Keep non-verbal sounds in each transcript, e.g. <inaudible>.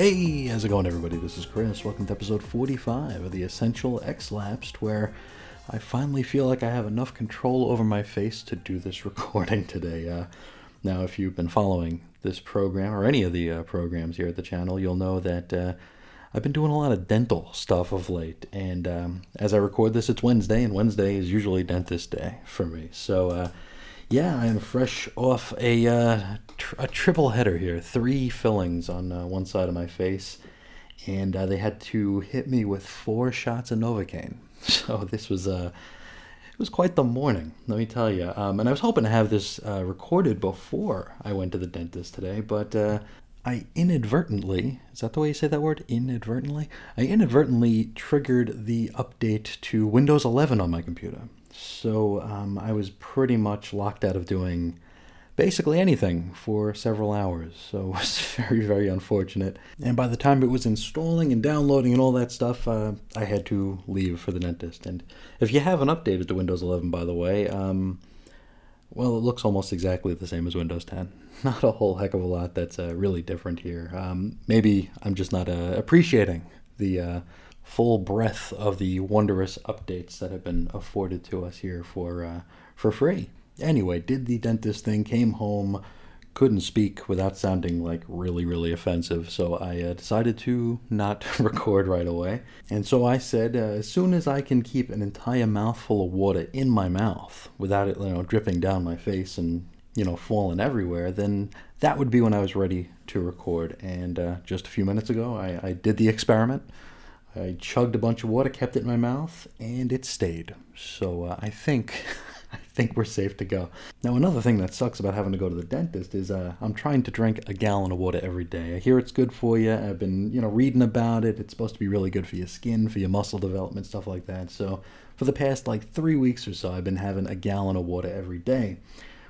Hey, how's it going, everybody? This is Chris. Welcome to episode 45 of the Essential X Lapsed, where I finally feel like I have enough control over my face to do this <laughs> recording today. Uh, now, if you've been following this program or any of the uh, programs here at the channel, you'll know that uh, I've been doing a lot of dental stuff of late. And um, as I record this, it's Wednesday, and Wednesday is usually dentist day for me. So, uh, yeah, I am fresh off a uh, tr- a triple header here. Three fillings on uh, one side of my face, and uh, they had to hit me with four shots of Novocaine. <laughs> So this was uh, it was quite the morning, let me tell you. Um, and I was hoping to have this uh, recorded before I went to the dentist today, but uh, I inadvertently is that the way you say that word? Inadvertently, I inadvertently triggered the update to Windows 11 on my computer. So um, I was pretty much locked out of doing basically anything for several hours. So it was <laughs> very, very unfortunate. And by the time it was installing and downloading and all that stuff, uh, I had to leave for the dentist. And if you haven't updated to Windows 11, by the way, um, well, it looks almost exactly the same as Windows 10. <laughs> Not a whole heck of a lot that's uh, really different here. Um, maybe I'm just not uh, appreciating the uh, full breadth of the wondrous updates that have been afforded to us here for uh, for free. Anyway, did the dentist thing, came home, couldn't speak without sounding like really, really offensive, so I uh, decided to not <laughs> record right away. And so I said, uh, as soon as I can keep an entire mouthful of water in my mouth without it, you know, dripping down my face and you know, falling everywhere, then that would be when I was ready to record. And uh, just a few minutes ago, I, I did the experiment. I chugged a bunch of water, kept it in my mouth, and it stayed. So uh, I think <laughs> I think we're safe to go. Now another thing that sucks about having to go to the dentist is uh, I'm trying to drink a gallon of water every day. I hear it's good for you. I've been you know reading about it. It's supposed to be really good for your skin, for your muscle development, stuff like that. So for the past like three weeks or so, I've been having a gallon of water every day,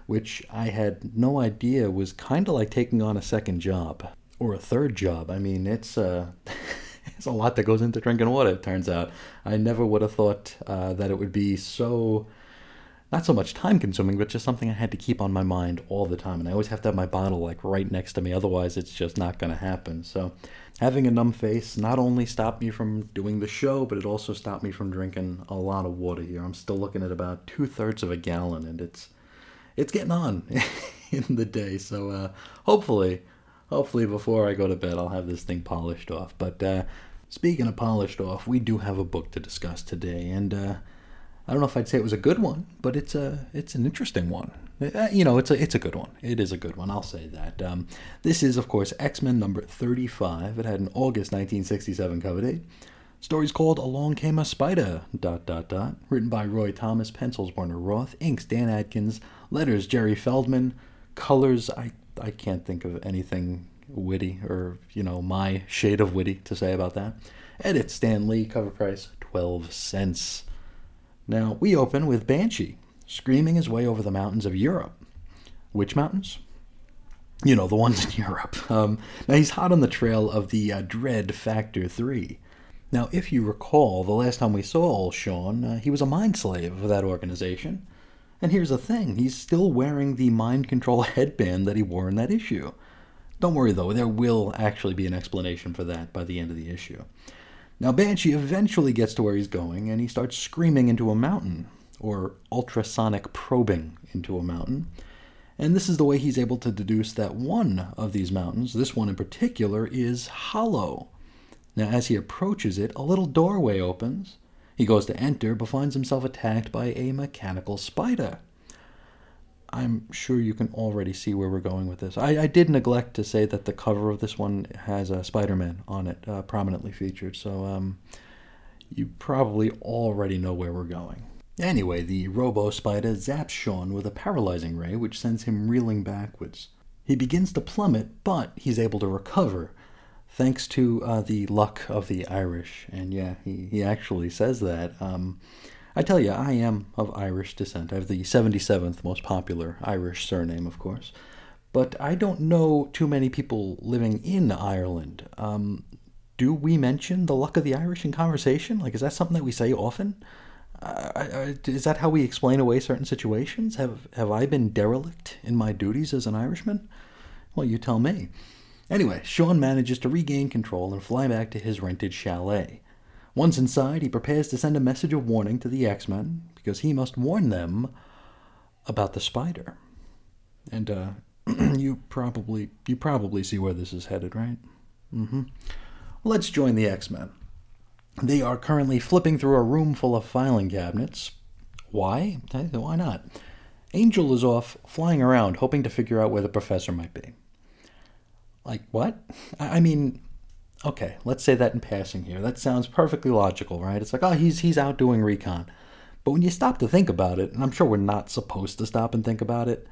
which I had no idea was kind of like taking on a second job or a third job. I mean, it's uh <laughs> There's a lot that goes into drinking water, it turns out. I never would have thought uh, that it would be so, not so much time consuming, but just something I had to keep on my mind all the time. And I always have to have my bottle like right next to me, otherwise, it's just not going to happen. So, having a numb face not only stopped me from doing the show, but it also stopped me from drinking a lot of water here. I'm still looking at about two thirds of a gallon, and it's it's getting on <laughs> in the day. So, uh, hopefully, hopefully before I go to bed, I'll have this thing polished off. But uh, speaking of polished off, we do have a book to discuss today, and uh, I don't know if I'd say it was a good one, but it's a it's an interesting one. Uh, you know, it's a it's a good one. It is a good one. I'll say that. Um, this is, of course, X Men number thirty five. It had an August nineteen sixty seven cover date. Story's called Along Came a Spider, dot, dot, dot. Written by Roy Thomas, pencils Werner Roth, inks Dan Adkins, letters Jerry Feldman, colors I I can't think of anything witty or, you know, my shade of witty to say about that. Edit Stan Lee, cover price 12 cents. Now, we open with Banshee screaming his way over the mountains of Europe. Which mountains? You know, the ones in <laughs> Europe. Um, now, he's hot on the trail of the uh, Dread Factor 3. Now, if you recall, the last time we saw old Sean, uh, he was a mind slave of that organization. And here's the thing he's still wearing the mind control <laughs> headband that he wore in that issue. Don't worry though, there will actually be an explanation for that by the end of the issue. Now, Banshee eventually gets to where he's going and he starts screaming into a mountain, or ultrasonic probing into a mountain. And this is the way he's able to deduce that one of these mountains, this one in particular, is hollow. Now, as he approaches it, a little doorway opens, he goes to enter, but finds himself attacked by a mechanical spider. I'm sure you can already see where we're going with this. I, I did neglect to say that the cover of this one has a Spider-Man on it, uh, prominently featured, so um, you probably already know where we're going. Anyway, the Robo Spider zaps Sean with a paralyzing ray, which sends him reeling backwards. He begins to plummet, but he's able to recover, thanks to uh, the luck of the Irish. And yeah, he, he actually says that. Um, I tell you, I am of Irish descent. I have the 77th most popular Irish surname, of course. But I don't know too many people living in Ireland. Um, do we mention the luck of the Irish in conversation? Like, is that something that we say often? Uh, is that how we explain away certain situations? Have have I been derelict in my duties as an Irishman? Well, you tell me. Anyway, Sean manages to regain control and fly back to his rented chalet. Once inside, he prepares to send a message of warning to the X Men because he must warn them about the spider. And uh, <clears throat> you probably you probably see where this is headed, right? Mm-hmm. Let's join the X Men. They are currently flipping through a room full of filing cabinets. Why? Why not? Angel is off flying around, hoping to figure out where the professor might be. Like what? I mean, okay, let's say that in passing here. That sounds perfectly logical, right? It's like, oh, he's he's out doing recon. But when you stop to think about it, and I'm sure we're not supposed to stop and think about it,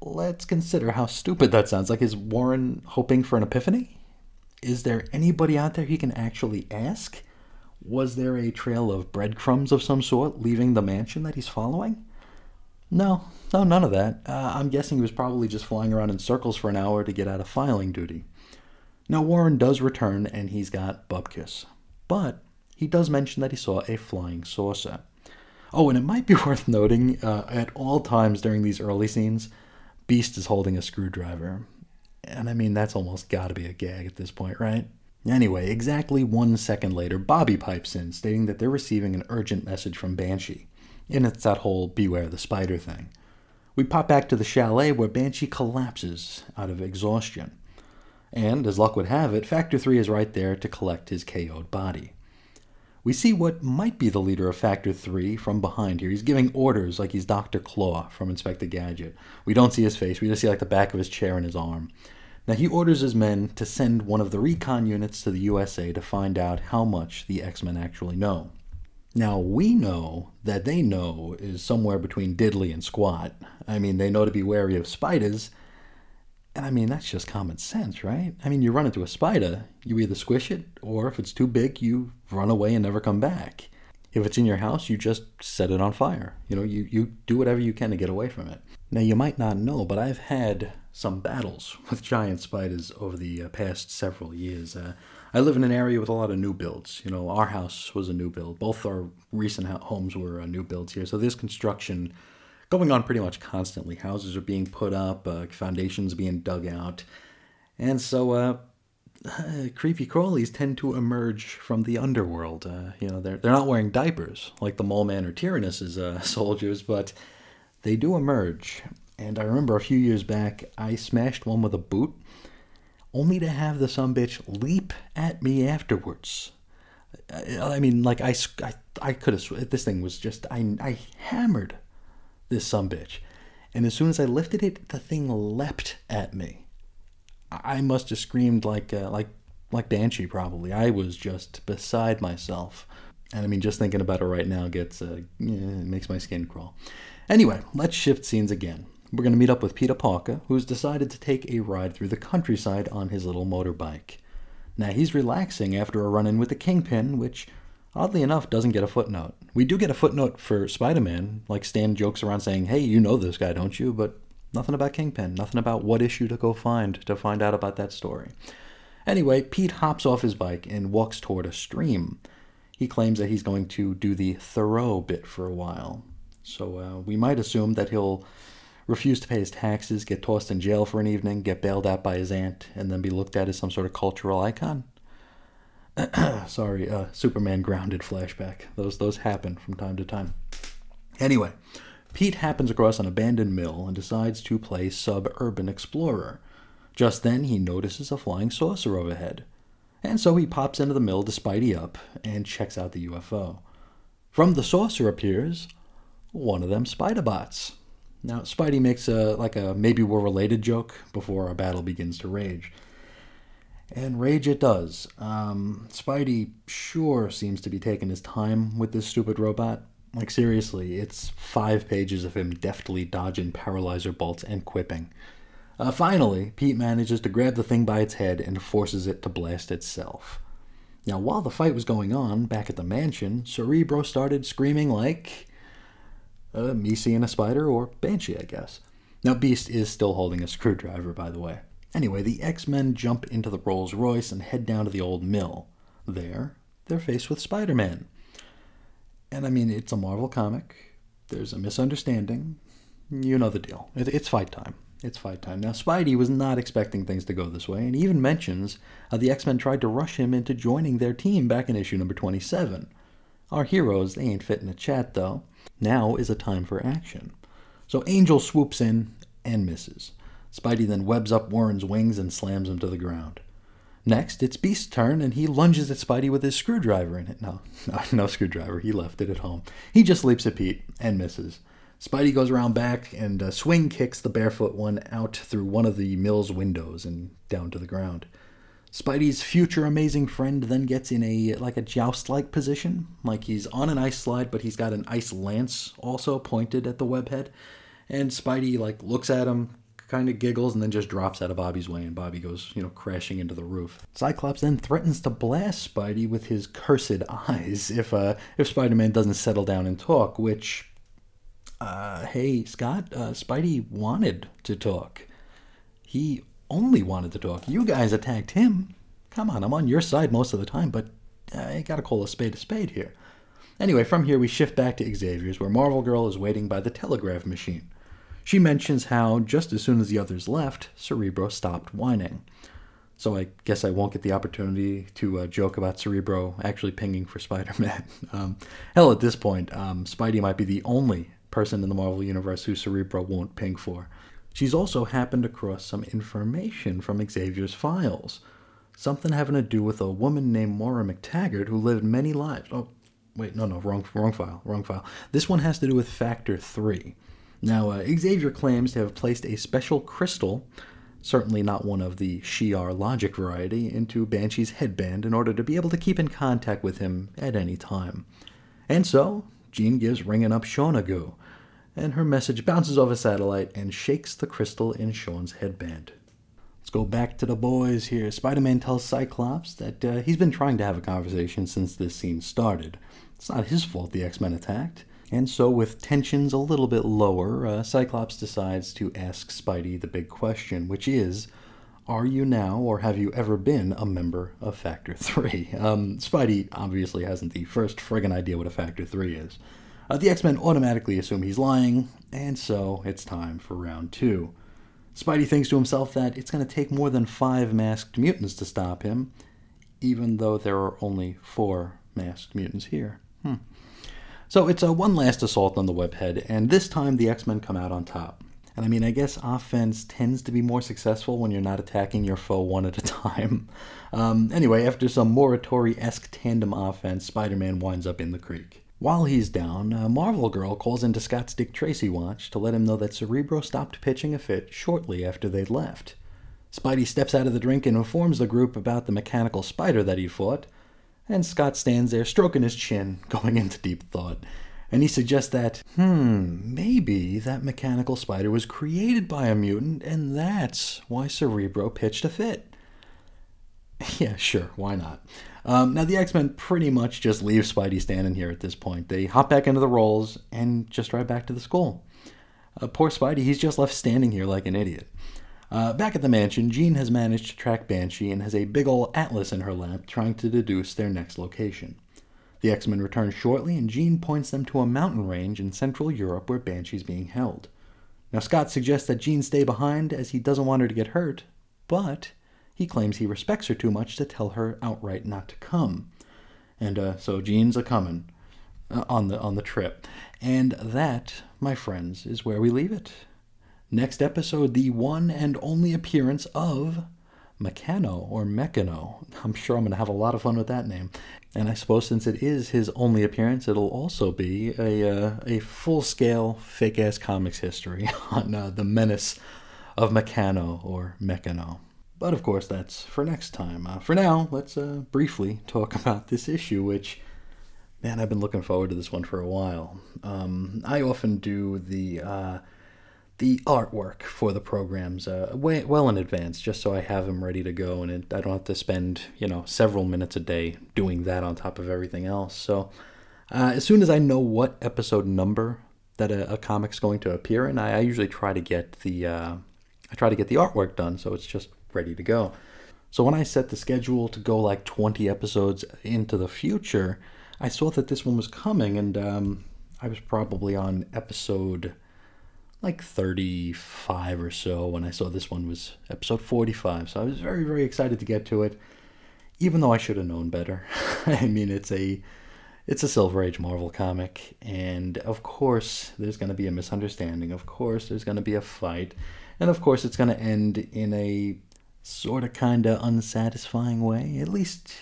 let's consider how stupid that sounds. Like, is Warren hoping for an epiphany? Is there anybody out there he can actually ask? Was there a trail of breadcrumbs of some sort leaving the mansion that he's following? No, no, none of that. Uh, I'm guessing he was probably just flying around in circles for an hour to get out of filing duty. Now, Warren does return and he's got Bupkis. But he does mention that he saw a flying saucer. Oh, and it might be <laughs> worth noting uh, at all times during these early scenes, Beast is holding a screwdriver. And I mean, that's almost got to be a gag at this point, right? Anyway, exactly one second later, Bobby pipes in, stating that they're receiving an urgent message from Banshee. And it's that whole beware the spider thing. We pop back to the chalet where Banshee collapses out of exhaustion. And, as luck would have it, Factor 3 is right there to collect his KO'd body. We see what might be the leader of Factor 3 from behind here. He's giving orders like he's Dr. Claw from Inspector Gadget. We don't see his face, we just see like the back of his chair and his arm. Now he orders his men to send one of the recon units to the USA to find out how much the X Men actually know. Now we know that they know is somewhere between diddly and squat. I mean, they know to be wary of spiders, and I mean, that's just common sense, right? I mean, you run into a spider, you either squish it, or if it's too big, you run away and never come back. If it's in your house, you just set it on fire. You know, you, you do whatever you can to get away from it. Now, you might not know, but I've had some battles <laughs> with giant spiders over the uh, past several years. Uh, I live in an area with a lot of new builds. You know, our house was a new build. Both our recent homes were uh, new builds here. So there's construction going on pretty much constantly. Houses are being put up, uh, foundations being dug out, and so uh, <sighs> creepy crawlies tend to emerge from the underworld. Uh, you know, they're they're not wearing diapers like the Mole Man or Tyrannus's uh, <laughs> soldiers, but they do emerge. And I remember a few years back, I smashed one with a boot, only to have the some bitch leap at me afterwards. I mean, like I, I, I could have. This thing was just I, I hammered this some bitch. And as soon as I lifted it, the thing leapt at me. I must have screamed like uh, like like Banshee probably. I was just beside myself. And I mean, just thinking about it right now gets uh, yeah, makes my skin crawl. Anyway, let's shift scenes again. We're going to meet up with Peter Parker, who's decided to take a ride through the countryside on his little motorbike. Now he's relaxing after a run-in with the Kingpin, which oddly enough, doesn't get a footnote. We do get a footnote for Spider Man, like Stan jokes around saying, hey, you know this guy, don't you? But nothing about Kingpin, nothing about what issue to go find to find out about that story. Anyway, Pete hops off his bike and walks toward a stream. He claims that he's going to do the Thoreau bit for a while. So uh, we might assume that he'll refuse to pay his taxes, get tossed in jail for an evening, get bailed out by his aunt, and then be looked at as some sort of cultural icon. <clears throat> sorry, uh, Superman grounded flashback. Those those happen from time to time. Anyway, Pete happens across an abandoned mill and decides to play suburban explorer. Just then, he notices a flying saucer overhead, and so he pops into the mill to Spidey up and checks out the UFO. From the saucer appears one of them Spiderbots. Now, Spidey makes a like a maybe we're related joke before our battle begins to rage. And rage it does. Um, Spidey sure seems to be taking his time with this stupid robot. Like, seriously, it's five pages of him deftly dodging paralyzer bolts and quipping. Uh, finally, Pete manages to grab the thing by its head and forces it to blast itself. Now, while the fight was going on back at the mansion, Cerebro started screaming like uh, me seeing a spider or Banshee, I guess. Now, Beast is still holding a screwdriver, by the way. Anyway, the X Men jump into the Rolls Royce and head down to the old mill. There, they're faced with Spider Man. And I mean, it's a Marvel comic. There's a misunderstanding. You know the deal. It's fight time. it's fight time. Now, Spidey was not expecting things to go this way, and he even mentions how the X Men tried to rush him into joining their team back in issue number 27. Our heroes, they ain't fit in a chat though. Now is a time for action. So Angel swoops in and misses. Spidey then webs up Warren's wings and slams him to the ground. Next, it's Beast's turn, and he lunges at Spidey with his screwdriver in it. No, <laughs> no, no screwdriver. He left it at home. He just leaps at Pete and misses. Spidey goes around back and uh, swing kicks the barefoot one out through one of the mill's windows and down to the ground. Spidey's future amazing friend then gets in a like a joust-like position, like he's on an ice slide, but he's got an ice lance also pointed at the webhead. And Spidey like looks at him, kind of giggles, and then just drops out of Bobby's way, and Bobby goes, you know, crashing into the roof. Cyclops then threatens to blast Spidey with his cursed <laughs> eyes if uh, if Spider-Man doesn't settle down and talk, which uh, hey, Scott, uh, Spidey wanted to talk. He only wanted to talk. You guys attacked him. Come on, I'm on your side most of the time, but I gotta call a spade a spade here. Anyway, from here we shift back to Xavier's, where Marvel Girl is waiting by the telegraph machine. She mentions how, just as soon as the others left, Cerebro stopped whining. So I guess I won't get the opportunity to uh, joke about Cerebro actually pinging for <laughs> Spider-Man. um, hell, at this point, um, Spidey might be the only person in the Marvel Universe who Cerebro won't ping for. She's also happened across some information from Xavier's files. Something having to do with a woman named Moira McTaggart who lived many lives. Oh, wait, no, no, wrong, wrong file, wrong file. This one has to do with Factor 3. Now, uh, Xavier claims to have placed a special crystal, certainly not one of the Shi'ar logic variety, into Banshee's headband in order to be able to keep in contact with him at any time. And so, Jean gives ringing up Shawnagu, and her message bounces off a satellite and shakes the crystal in Sean's headband. Let's go back to the boys here. Spider Man tells Cyclops that uh, he's been trying to have a conversation since this scene started. It's not his fault the X Men attacked. And so, with tensions a little bit lower, uh, Cyclops decides to ask Spidey the big question, which is Are you now, or have you ever been, a member of Factor <laughs> 3? Um, Spidey obviously hasn't the first friggin' idea what a Factor 3 is. Uh, the X Men automatically assume he's lying, and so it's time for round two. Spidey thinks to himself that it's going to take more than five masked mutants to stop him, even though there are only four masked mutants here. Hmm. So it's a one last assault on the webhead, and this time the X Men come out on top. And I mean, I guess offense tends to be more successful when you're not attacking your foe one at a time. <laughs> Um, anyway, after some Morituri esque tandem offense, Spider Man winds up in the creek. While he's down, Marvel Girl calls into Scott's Dick Tracy watch to let him know that Cerebro stopped pitching a fit shortly after they'd left. Spidey steps out of the drink and informs the group about the mechanical spider that he fought, and Scott stands there stroking his chin, <laughs> going into deep thought. And he suggests that, hmm, maybe that mechanical spider was created by a mutant, and that's why Cerebro pitched a fit. <laughs> Yeah, sure, why not? Um, now, the X Men pretty much just leave Spidey standing here at this point. They hop back into the rolls and just drive back to the school. Uh, poor Spidey, he's just left standing here like an idiot. Uh, back at the mansion, Jean has managed to track Banshee and has a big ol' atlas in her lap trying to deduce their next location. The X Men return shortly, and Jean points them to a mountain range in Central Europe where Banshee's being held. Now, Scott suggests that Jean stay behind as he doesn't want her to get hurt, but he claims he respects her too much to tell her outright not to come. And uh, so Jean's a coming uh, on the on the trip, and that, my friends, is where we leave it. Next episode, the one and only appearance of Mekano or Mekano. I'm sure I'm going to have a lot of fun with that name. And I suppose since it is his only appearance, it'll also be a uh, a full scale fake ass comics history <laughs> on uh, the menace of Mekano or Mekano. But of course, that's for next time. Uh, for now, let's uh, briefly talk <laughs> about this issue, which, man, I've been looking forward to this one for a while. Um, I often do the uh, the artwork for the programs uh, way, well in advance, just so I have them ready to go, and it, I don't have to spend you know several minutes a day doing that on top of everything else. So, uh, as soon as I know what episode number that a, a comic's going to appear in, I, I usually try to get the uh, I try to get the artwork done, so it's just ready to go. So when I set the schedule to go like 20 episodes into the future, I saw that this one was coming, and um, I was probably on episode like 35 or so when I saw this one was episode 45. So I was very, very excited to get to it, even though I should have known better. <laughs> I mean, it's a it's a Silver Age Marvel comic, and of course, there's going to be a misunderstanding. Of course, there's going to be a fight, and of course, it's going to end in a sort of kind of unsatisfying way, at least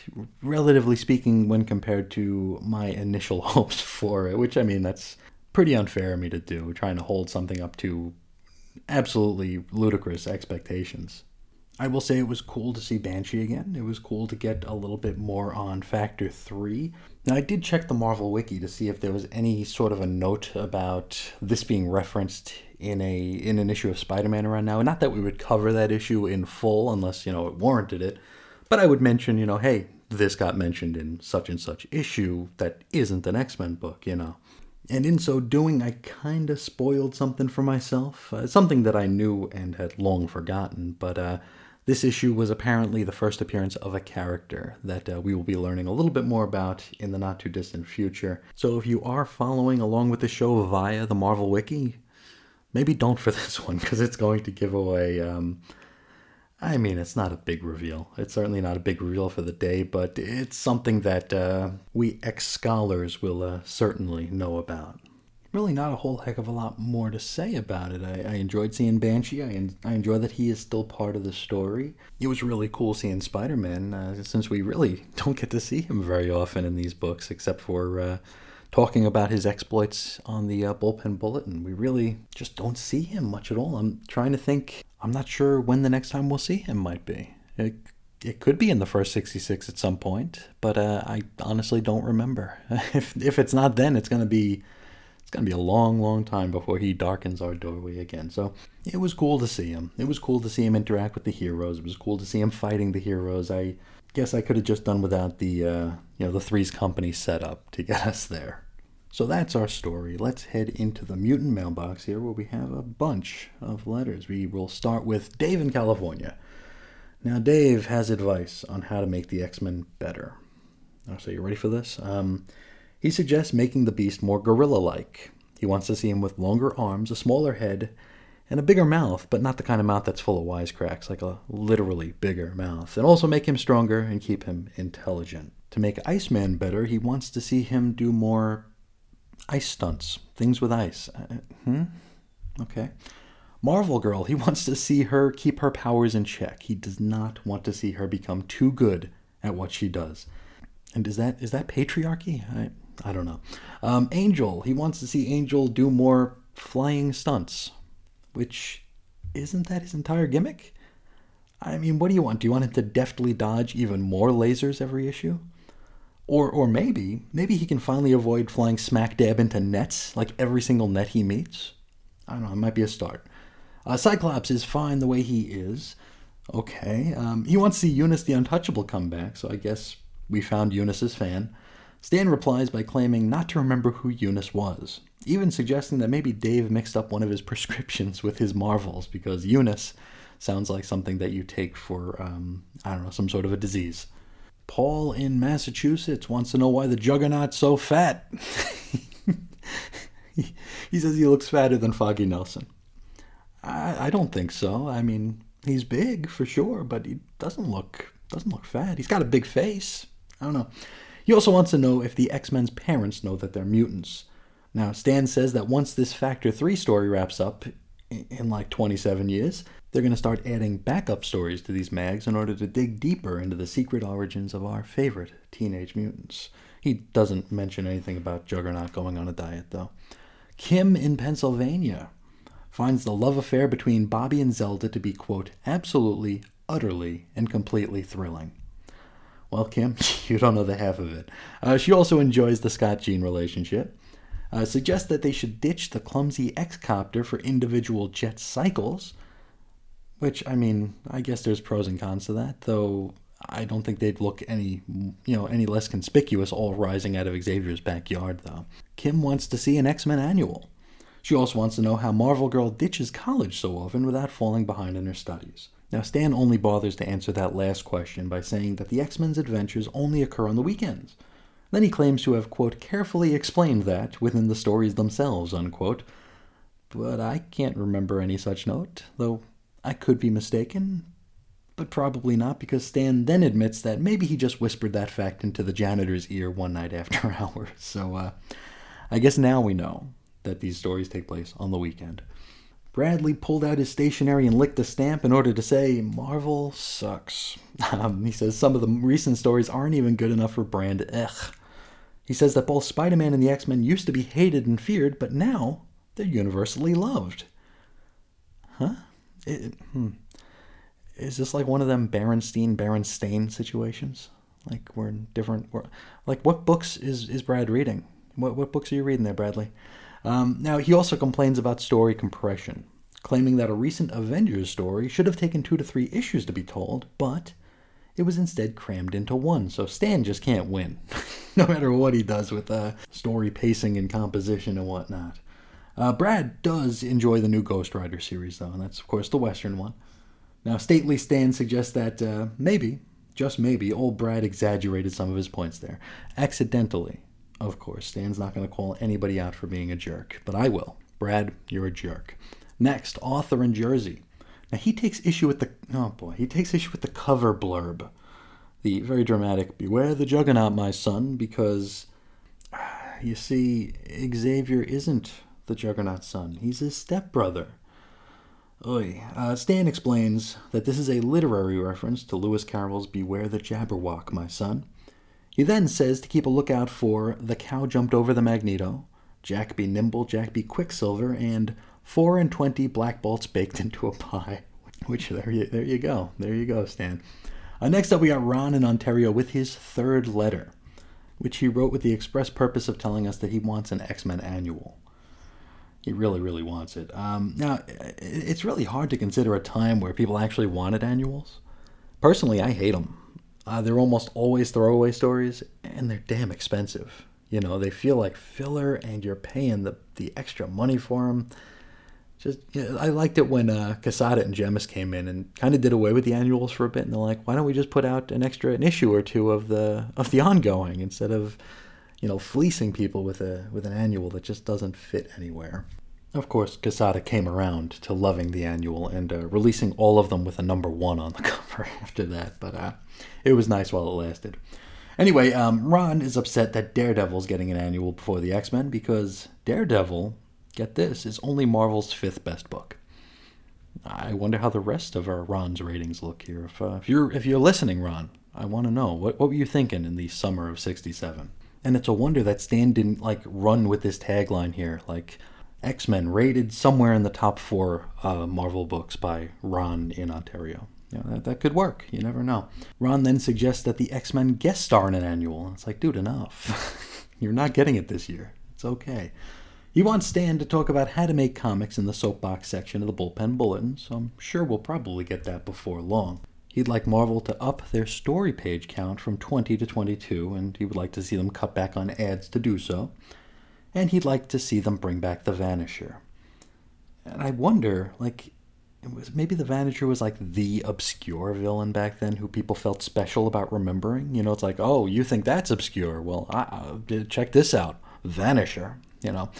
relatively speaking, when compared to my initial <laughs> hopes for it. Which I mean, that's pretty unfair of me to do, trying to hold something up to absolutely ludicrous expectations. I will say it was cool to see Banshee again. It was cool to get a little bit more on Factor 3. Now, I did check the Marvel Wiki to see if there was any sort of a note about this being referenced in a in an issue of Spider-Man around now. Not that we would cover that issue in full unless, you know, it warranted it, but I would mention, you know, hey, this got mentioned in such and such issue that isn't an X-Men book, you know. And in so doing, I kind of spoiled something for myself, uh, something that I knew and had long forgotten. But uh, this issue was apparently the first appearance of a character that uh, we will be learning a little bit more about in the not too distant future. So if you are following along with the show via the Marvel Wiki, maybe don't for <laughs> this one because it's going to give away. Um, I mean, it's not a big reveal. It's certainly not a big reveal for the day, but it's something that uh, we ex scholars will uh, certainly know about. Really, not a whole heck of a lot more to say about it. I, I enjoyed seeing Banshee. I, I enjoy that he is still part of the story. It was really cool seeing Spider Man, uh, since we really <laughs> don't get to see him very often in these books, except for uh, talking about his exploits on the uh, bullpen bulletin. We really just don't see him much at all. I'm trying to think I'm not sure when the next time we'll see him might be. It, it could be in the first 66 at some point, but uh, I honestly don't remember. <laughs> if if it's not then, it's gonna be it's gonna be a long, long time before he darkens our doorway again. So it was cool to see him. It was cool to see him interact with the heroes. It was cool to see him fighting the heroes. I guess I could have just done without the uh, you know the Three's Company setup to get <laughs> us there. So that's our story. Let's head into the mutant mailbox here where we have a bunch of letters. We will start with Dave in California. Now, Dave has advice on how to make the X Men better. So, you ready for this? Um, he suggests making the Beast more gorilla like. He wants to see him with longer arms, a smaller head, and a bigger mouth, but not the kind of mouth that's full of wisecracks, like a literally bigger mouth. And also make him stronger and keep him intelligent. To make Iceman better, he wants to see him do more ice stunts, things with ice. Uh, hmm? Okay. Marvel Girl, he <laughs> wants to see her keep her powers in check. He does not want to see her become too good at what she does. And is that is that patriarchy? I I don't know. Um, Angel, he wants to see Angel do more flying stunts, which isn't that his entire gimmick? I mean, what do you want? Do you want him to deftly dodge even more lasers every issue? Or, or maybe, maybe he can finally avoid flying smack dab into nets like every single net he meets. I don't know, it might be a start. Uh, Cyclops is fine the way he is. Okay. Um, he wants to see Eunice the Untouchable come back, so I guess we found Eunice's fan. Stan replies by claiming not to remember who Eunice was, even suggesting that maybe Dave mixed up one of his <laughs> prescriptions with his Marvels because Eunice sounds like something that you take for, um, I don't know, some sort of a disease. Paul in Massachusetts wants to know why the Juggernaut's so fat. <laughs> he, says he looks fatter than Foggy Nelson. I, I don't think so. I mean, he's big for sure, but he doesn't look doesn't look fat. He's got a big face. I don't know. He also wants to know if the X Men's parents know that they're mutants. Now, Stan says that once this Factor 3 story wraps up in like 27 years, they're going to start adding backup stories to these mags in order to dig deeper into the secret origins of our favorite teenage mutants. He doesn't mention anything about Juggernaut going on a diet, though. Kim in Pennsylvania finds the love affair between Bobby and Zelda to be, quote, absolutely, utterly, and completely thrilling. Well, Kim, <laughs> you don't know the half of it. Uh, she also enjoys the Scott Jean relationship. Uh, suggests that they should ditch the clumsy X copter for individual jet cycles which I mean, I guess there's pros and cons to that, though I don't think they'd look any, you know, any less conspicuous all rising out of Xavier's backyard though. Kim wants to see an X-Men annual. She also wants to know how Marvel Girl ditches college so often without falling behind in her studies. Now, Stan only bothers to answer that last question by saying that the X Men's adventures only occur on the weekends. Then he claims to have, quote, carefully explained that within the stories themselves, unquote, but I can't remember any such note, though I could be mistaken, but probably not because Stan then admits that maybe he just whispered that fact into the janitor's ear one night after <laughs> hours. So uh, I guess now we know that these stories take place on the weekend. Bradley pulled out his stationery and licked the stamp in order to say, Marvel sucks. <laughs> Um, he says some of the recent stories aren't even good enough for Brand. Ugh. He says that both Spider Man and the X Men used to be hated and feared, but now they're universally loved. Huh? It, hmm. Is this like one of them Berenstein, Berenstain situations? Like we're in different. We're, like what books is is Brad reading? What what books are you reading there, Bradley? Um, now, he also complains about story compression, claiming that a recent Avengers story should have taken two to three issues to be told, but it was instead crammed into one, so Stan just can't win, <laughs> no matter what he does with uh, story pacing and composition and whatnot. Uh, Brad does enjoy the new Ghost Rider series, though, and that's, of course, the Western one. Now, Stately Stan suggests that uh, maybe, just maybe, old Brad exaggerated some of his points there, accidentally, of course, Stan's not going to call anybody out for being a jerk, but I will. Brad, you're a jerk. Next, author in Jersey. Now he takes issue with the oh boy, he takes issue with the cover blurb. The very dramatic "Beware the Juggernaut, my son," because <sighs> you see, Xavier isn't the Juggernaut's son. He's his stepbrother. Oy. Uh, Stan explains that this is a literary reference to Lewis Carroll's Beware the Jabberwock, my son. He then says to keep a lookout for The Cow Jumped Over the Magneto, Jack Be Nimble, Jack Be Quicksilver, and four and twenty black bolts baked into a pie. <laughs> Which there you there you go. There you go, Stan. Uh, next up we got Ron in Ontario with his third letter, which he wrote with the express purpose of telling us that he wants an X-Men annual. He really, really wants it. Um, now, it's really hard to consider a time where people actually wanted annuals. Personally, I hate them. Uh, they're almost always throwaway stories, and they're damn expensive. You know, they feel like filler, and you're paying the, the extra money for them. Just, you know, I liked it when uh, Quesada and Jemas came in and kind of did away with the annuals for a bit, and they're like, "Why don't we just put out an extra an issue or two of the of the ongoing instead of, you know, fleecing people with a with an annual that just doesn't fit anywhere." Of course, Quesada came around to loving the annual and uh, releasing all of them with a number one on the <laughs> cover after that, but uh, it was nice while it lasted. Anyway, um, Ron is upset that Daredevil's getting an annual before the X Men because Daredevil, get this, is only Marvel's fifth best book. I wonder how the rest of our Ron's ratings look here. If, uh, if you're if you're listening, Ron, I want to know what what were you thinking in the summer of '67? And it's a wonder that Stan didn't like run with this tagline here, like X Men rated somewhere in the top four uh, Marvel books by Ron in Ontario. Know, that, that could work. You never know. Ron then suggests that the X Men guest star in an annual. It's like, dude, enough. <laughs> You're not getting it this year. It's okay. He wants Stan to talk about how to make comics in the soapbox section of the Bullpen Bulletin, so I'm sure we'll probably get that before long. He'd like Marvel to up their story page count from 20 to 22, and he would like to see them cut back on ads to do so and he'd like to see them bring back the Vanisher. And I wonder, like, it was maybe the Vanisher was like the obscure villain back then, who people felt special about remembering. You know, it's like, oh, you think that's obscure? Well, I, uh, check this out, Vanisher. You know,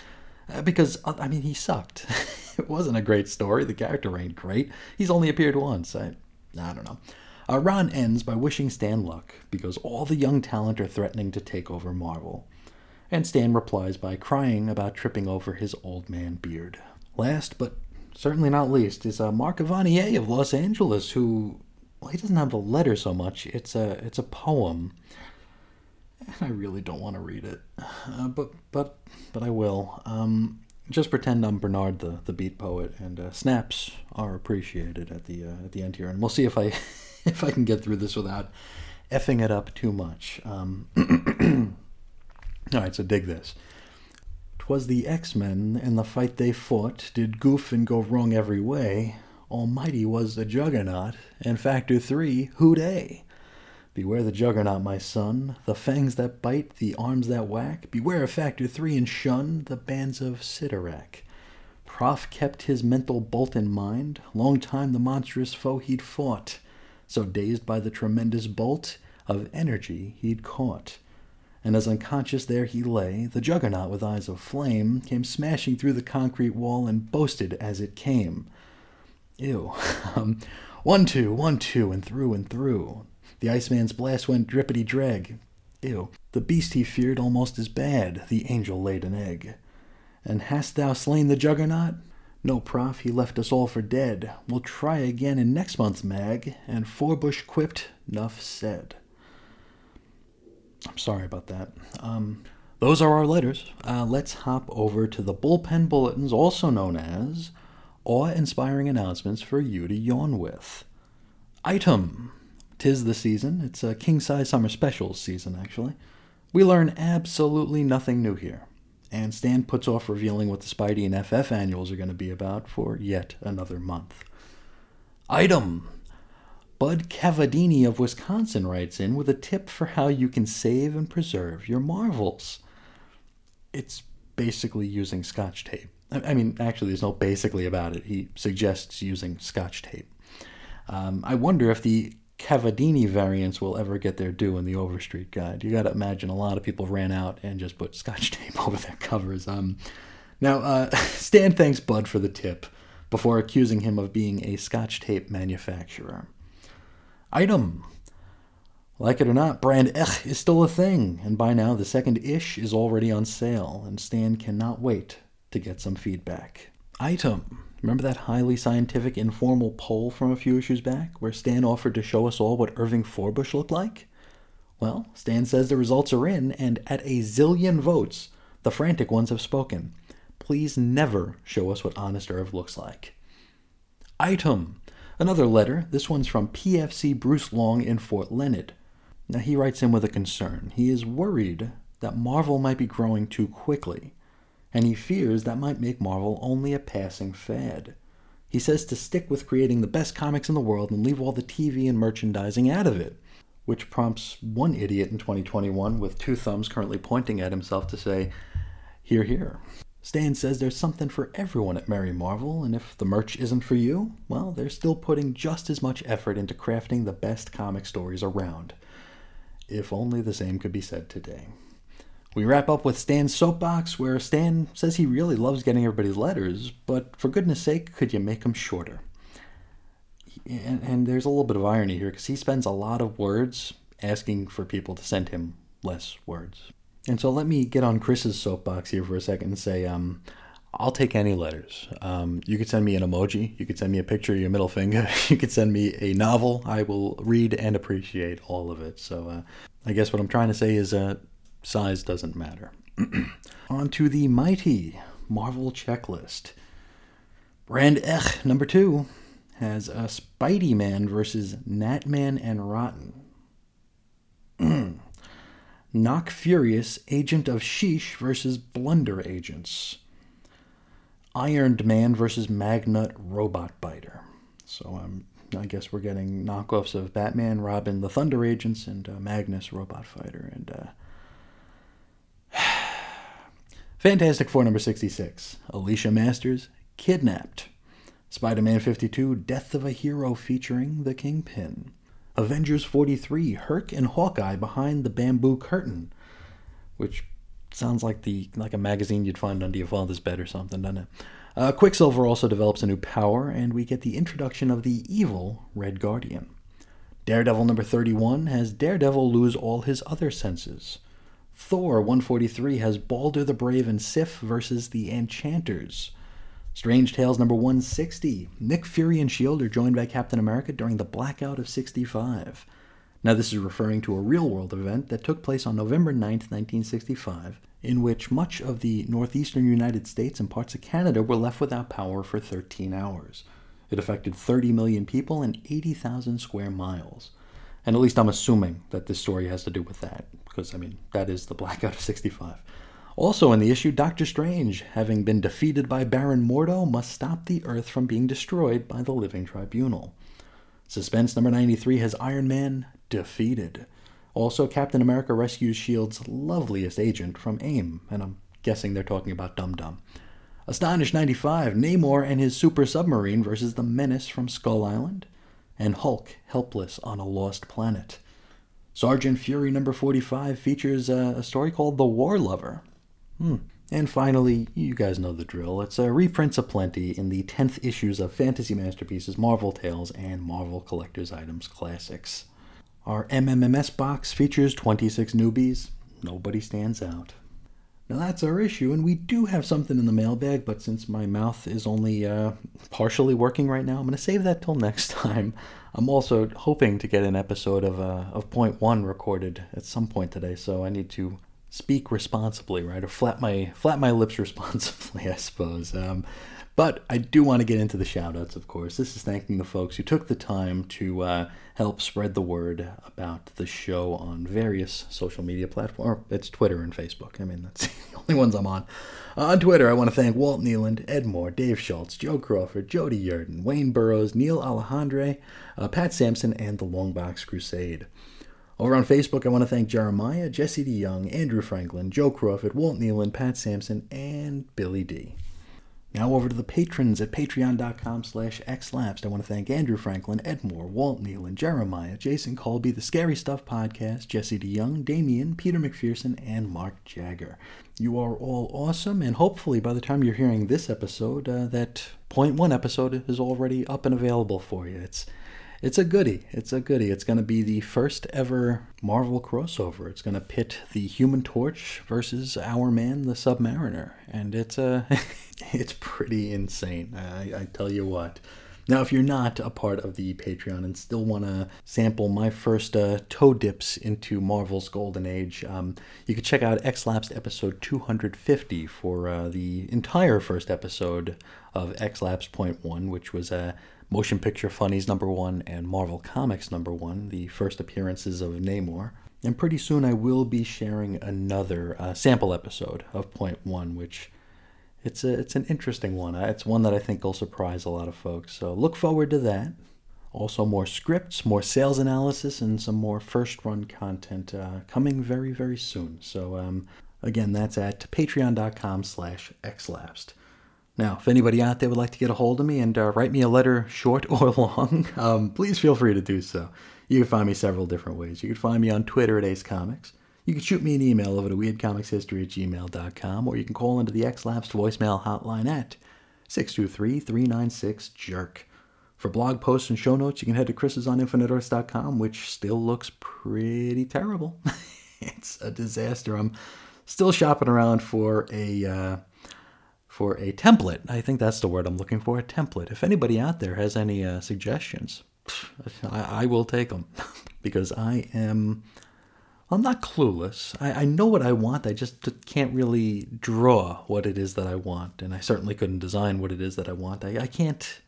uh, because uh, I mean, he sucked. <laughs> it wasn't a great story. The character ain't great. He's only appeared once. I, I don't know. Uh, Ron ends by wishing Stan luck because all the young talent are threatening to take over Marvel and Stan replies by crying about tripping over his old man beard. Last, but certainly not least, is uh, Mark Evanier of Los Angeles, who well, he doesn't have a letter so much. It's a it's a poem, and I really don't want to read it, uh, but but but I will. Um, just pretend I'm Bernard, the the beat poet, and uh, snaps are appreciated at the uh, at the end here, and we'll see if I <laughs> if I can get through this without effing it up too much. Um, <clears throat> All right, so dig this. 'Twas the X-Men, in the fight they fought, did goof and go wrong every way. Almighty was the Juggernaut, and Factor 3, hooday! Beware the Juggernaut, my son, the fangs that bite, the arms that whack. Beware of Factor 3 and shun the bands of Cyttorak. Prof kept his mental bolt in mind, long time the monstrous foe he'd fought, so dazed by the tremendous bolt of energy he'd caught and as unconscious there he lay, the juggernaut with eyes of flame came smashing through the concrete wall and boasted as it came. Ew. <laughs> um, one, two, one, two, and through and through. The Iceman's blast went drippity drag. Ew. The beast he feared almost as bad, the angel laid an egg. And hast thou slain the juggernaut? No, prof, he left us all for dead. We'll try again in next month's mag, and Forbush quipped, nuff said. I'm sorry about that. Um, those are our letters. Uh, let's hop over to the bullpen bulletins, also known as awe inspiring announcements for you to yawn with. Item Tis the season. It's a king size summer specials season, actually. We learn absolutely nothing new here. And Stan puts off revealing what the Spidey and FF annuals are going to be about for yet another month. Item Bud Cavadini of Wisconsin writes in with a tip for how you can save and preserve your Marvels. It's basically using scotch tape. I mean, actually, there's no basically about it. He suggests using scotch tape. Um, I wonder if the Cavadini variants will ever get their due in the Overstreet Guide. You got to imagine a lot of people ran out and just put scotch <laughs> tape over their covers. Um, now, uh, <laughs> Stan thanks Bud for the tip before accusing him of being a scotch tape manufacturer. Item. Like it or not, brand Ech is still a thing, and by now the second ish is already on sale, and Stan cannot wait to get some feedback. Item. Remember that highly scientific informal poll from a few issues back, where Stan offered to show us all what Irving Forbush looked like? Well, Stan says the results are in, and at a zillion votes, the frantic ones have spoken. Please never show us what Honest Irv looks like. Item. Another letter, this one's from PFC Bruce Long in Fort Leonard. Now he writes in with a concern. He is worried that Marvel might be growing too quickly, and he fears that might make Marvel only a passing fad. He says to stick with creating the best comics in the world and leave all the TV and merchandising out of it, which prompts one idiot in 2021 with two thumbs currently pointing at himself to say, Here, here. Stan says there's something for everyone at Merry Marvel, and if the merch isn't for you, well, they're still putting just as much effort into crafting the best comic stories around. If only the same could be said today. We wrap up with Stan's soapbox, where Stan says he really loves getting everybody's letters, but for goodness sake, could you make them shorter? And, and there's a little bit of irony here, because he spends a lot of words asking for people to send him less words. And so let me get on Chris's soapbox here for a second and say, um, I'll take any letters. Um, you could send me an emoji. You could send me a picture of your middle finger. <laughs> you could send me a novel. I will read and appreciate all of it. So uh, I guess what I'm trying to say is uh, size doesn't matter. <clears throat> on to the mighty Marvel checklist. Brand Ech number two has a Spidey Man versus Natman and Rotten. <clears throat> Knock Furious, Agent of Sheesh versus Blunder Agents. Ironed Man versus Magnut Robot Biter. So um, I guess we're getting knockoffs of Batman, Robin, the Thunder Agents, and uh, Magnus Robot Fighter. And uh, Fantastic Four number 66. Alicia Masters, Kidnapped. Spider Man 52, Death of a Hero featuring the Kingpin. Avengers 43, Herc and Hawkeye behind the bamboo curtain, which sounds like the like a magazine you'd find under your father's bed or something, doesn't it? Uh, Quicksilver also develops a new power, and we get the introduction of the evil Red Guardian. Daredevil number 31 has Daredevil lose all his other senses. Thor 143 has Balder the Brave and Sif versus the Enchanters. Strange Tales number 160. Nick Fury and S.H.I.E.L.D. are joined by Captain America during the blackout of 65. Now, this is referring to a real world event that took place on November 9, 1965, in which much of the northeastern United States and parts of Canada were left without power for 13 hours. It affected 30 million people and 80,000 square miles. And at least I'm assuming that this story has to do with that, because, I mean, that is the blackout of 65. Also in the issue, Doctor Strange, having been defeated by Baron Mordo, must stop the Earth from being destroyed by the Living Tribunal. Suspense number 93 has Iron Man defeated. Also, Captain America rescues S.H.I.E.L.D.'s loveliest agent from AIM, and I'm guessing they're talking about Dum Dum. Astonish 95, Namor and his super submarine versus the menace from Skull Island, and Hulk helpless on a lost planet. Sergeant Fury number 45 features a story called The War Lover. Hmm. And finally, you guys know the drill. It's a reprints aplenty in the 10th issues of Fantasy Masterpieces, Marvel Tales, and Marvel Collector's Items Classics. Our MMMS box features 26 newbies. Nobody stands out. Now that's our issue, and we do have something in the mailbag, but since my mouth is only uh, partially working right now, I'm going to save that till <laughs> next time. I'm also hoping to get an episode of uh, of Point One recorded at some point today, so I need to speak responsibly, right, or flap my flap my lips <laughs> responsibly, I suppose. Um, but I do want to get into the shoutouts, of course. This is thanking the folks who took the time to uh, help spread the word about the show on various social media platforms. It's Twitter and Facebook. I mean, that's <laughs> the only ones I'm on. Uh, on Twitter, I want to thank Walt Nealand, Ed Moore, Dave Schultz, Joe Crawford, Jody Yurden, Wayne Burrows, Neil Alejandre, uh, Pat Sampson, and the Longbox Crusade. Over on Facebook, I want to thank Jeremiah, Jesse DeYoung, Andrew Franklin, Joe Crawford, Walt Nealand, Pat Sampson, and Billy D. Now over to the patrons at patreon.com slash xlapsed. I want to thank Andrew Franklin, Ed Moore, Walt Neal, and Jeremiah, Jason Colby, The Scary Stuff Podcast, Jesse DeYoung, Damien, Peter McPherson, and Mark Jagger. You are all awesome, and hopefully by the time you're hearing this episode, uh, that point one episode is already up and available for you. It's it's a goody. It's a goody. It's going to be the first ever Marvel crossover. It's going to pit the Human Torch versus our man, the Submariner, and it's a <laughs> it's pretty insane. I, I tell you what. Now, if you're not a part of the Patreon and still want to sample my first uh, toe dips into Marvel's Golden Age, um, you can check out X-Lapsed episode 250 for uh, the entire first episode of X-Lapsed Point 1, which was a uh, Motion Picture Funnies number one and Marvel Comics number one, the first appearances of Namor. And pretty soon I will be sharing another uh, sample episode of Point One, which it's a it's an interesting one. It's one that I think will surprise a lot of folks. So look forward to that. Also, more scripts, more sales analysis, and some more first run content uh, coming very very soon. So um, again, that's at patreon.com/slash xlapsed. Now, if anybody out there would like to get a hold of me and uh, write me a letter, short <laughs> or long, um, please feel free to do so. You can find me several different ways. You can find me on Twitter at Ace Comics. You can shoot me an email over to weirdcomicshistory at gmail.com, or you can call into the X-Lapsed voicemail hotline at 623-396-JERK. For blog posts and show notes, you can head to chrisisoninfiniteearths.com, which still looks pretty terrible. <laughs> it's a disaster. I'm still shopping around for a... Uh, for a template. I think that's the word I'm looking for a template. If anybody out there has any uh, suggestions, I, I, will take them <laughs> because I am. I'm not clueless. I, I know what I want. I just can't really draw what it is that I want, and I certainly couldn't design what it is that I want. I, I can't.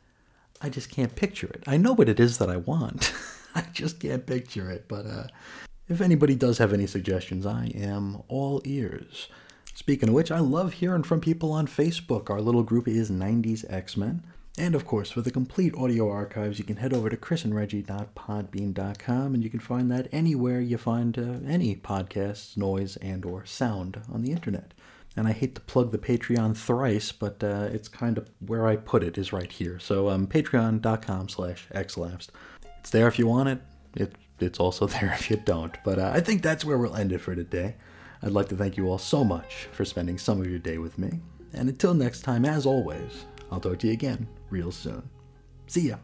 I just can't picture it. I know what it is that I want. <laughs> I just can't picture it. But uh, if anybody does have any suggestions, I am all ears. Speaking of which, I love hearing from people on Facebook. Our little group is 90s X-Men. And of course, for the complete audio archives, you can head over to chrisandreggie.podbean.com and you can find that anywhere you find uh, any podcasts, noise, and or sound on the internet. And I hate to plug the Patreon thrice, but uh, it's kind of where I put it is right here. So um, patreon.com slash xlapsed. It's there if you want it. it. It's also <laughs> there if you don't. But uh, I think that's where we'll end it for today. I'd like to thank you all so much for spending some of your day with me. And until next time, as always, I'll talk to you again real soon. See ya.